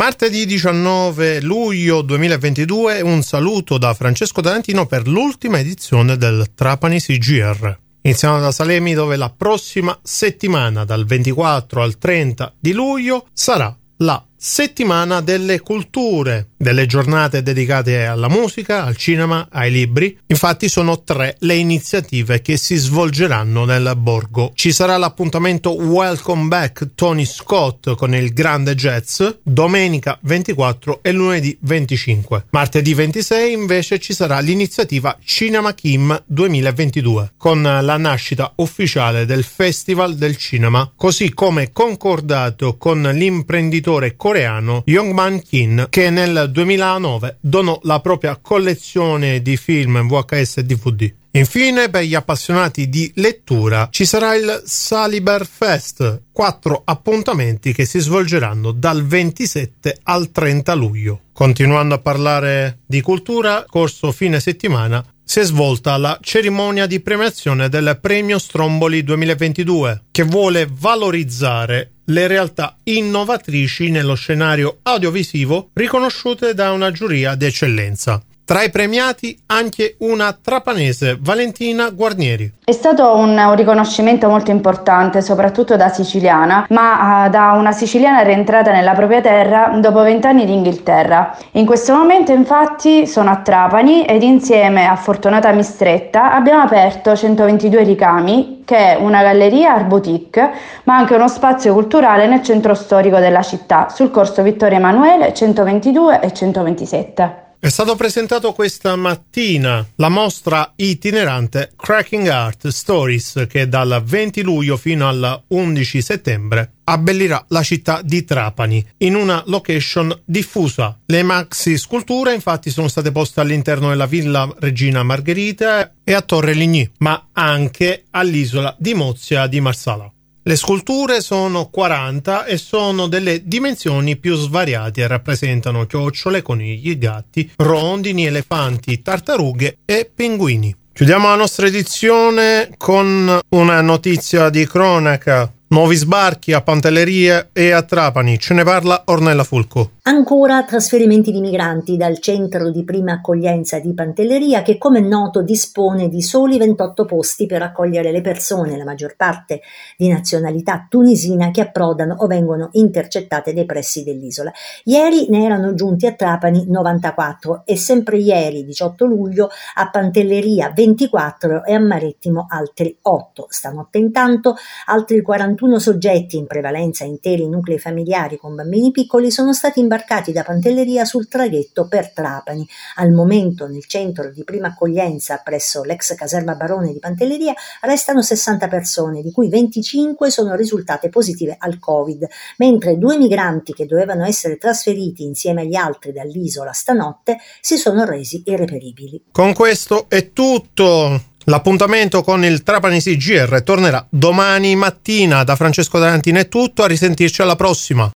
Martedì 19 luglio 2022 un saluto da Francesco Tarantino per l'ultima edizione del Trapani CGR. Iniziamo da Salemi dove la prossima settimana dal 24 al 30 di luglio sarà la Settimana delle culture, delle giornate dedicate alla musica, al cinema, ai libri. Infatti sono tre le iniziative che si svolgeranno nel borgo. Ci sarà l'appuntamento Welcome Back Tony Scott con il grande jazz domenica 24 e lunedì 25. Martedì 26 invece ci sarà l'iniziativa Cinema Kim 2022 con la nascita ufficiale del Festival del Cinema, così come concordato con l'imprenditore coreano Youngman Kim che nel 2009 donò la propria collezione di film VHS e DVD. Infine, per gli appassionati di lettura, ci sarà il Saliber Fest, quattro appuntamenti che si svolgeranno dal 27 al 30 luglio. Continuando a parlare di cultura, corso fine settimana si è svolta la cerimonia di premiazione del Premio Stromboli 2022, che vuole valorizzare le realtà innovatrici nello scenario audiovisivo riconosciute da una giuria d'eccellenza. Tra i premiati anche una trapanese, Valentina Guarnieri. È stato un, un riconoscimento molto importante, soprattutto da siciliana, ma uh, da una siciliana rientrata nella propria terra dopo vent'anni di Inghilterra. In questo momento infatti sono a Trapani ed insieme a Fortunata Mistretta abbiamo aperto 122 ricami, che è una galleria art boutique, ma anche uno spazio culturale nel centro storico della città, sul corso Vittorio Emanuele 122 e 127. È stato presentato questa mattina la mostra itinerante Cracking Art Stories che dal 20 luglio fino al 11 settembre abbellirà la città di Trapani in una location diffusa. Le maxi sculture infatti sono state poste all'interno della Villa Regina Margherita e a Torre Ligny, ma anche all'isola di Mozia di Marsala. Le sculture sono 40 e sono delle dimensioni più svariate e rappresentano chiocciole, conigli, gatti, rondini, elefanti, tartarughe e pinguini. Chiudiamo la nostra edizione con una notizia di cronaca. Nuovi sbarchi a Pantellerie e a Trapani. Ce ne parla Ornella Fulco. Ancora trasferimenti di migranti dal centro di prima accoglienza di Pantelleria che come noto dispone di soli 28 posti per accogliere le persone, la maggior parte di nazionalità tunisina che approdano o vengono intercettate nei pressi dell'isola. Ieri ne erano giunti a Trapani 94 e sempre ieri 18 luglio a Pantelleria 24 e a Marettimo altri 8. Stanotte intanto altri 41 soggetti, in prevalenza interi nuclei familiari con bambini piccoli, sono stati imbarcati da Pantelleria sul traghetto per Trapani. Al momento nel centro di prima accoglienza presso l'ex caserma Barone di Pantelleria restano 60 persone, di cui 25 sono risultate positive al Covid, mentre due migranti che dovevano essere trasferiti insieme agli altri dall'isola stanotte si sono resi irreperibili. Con questo è tutto. L'appuntamento con il Trapani CGR tornerà domani mattina. Da Francesco Tarantino è tutto, a risentirci alla prossima.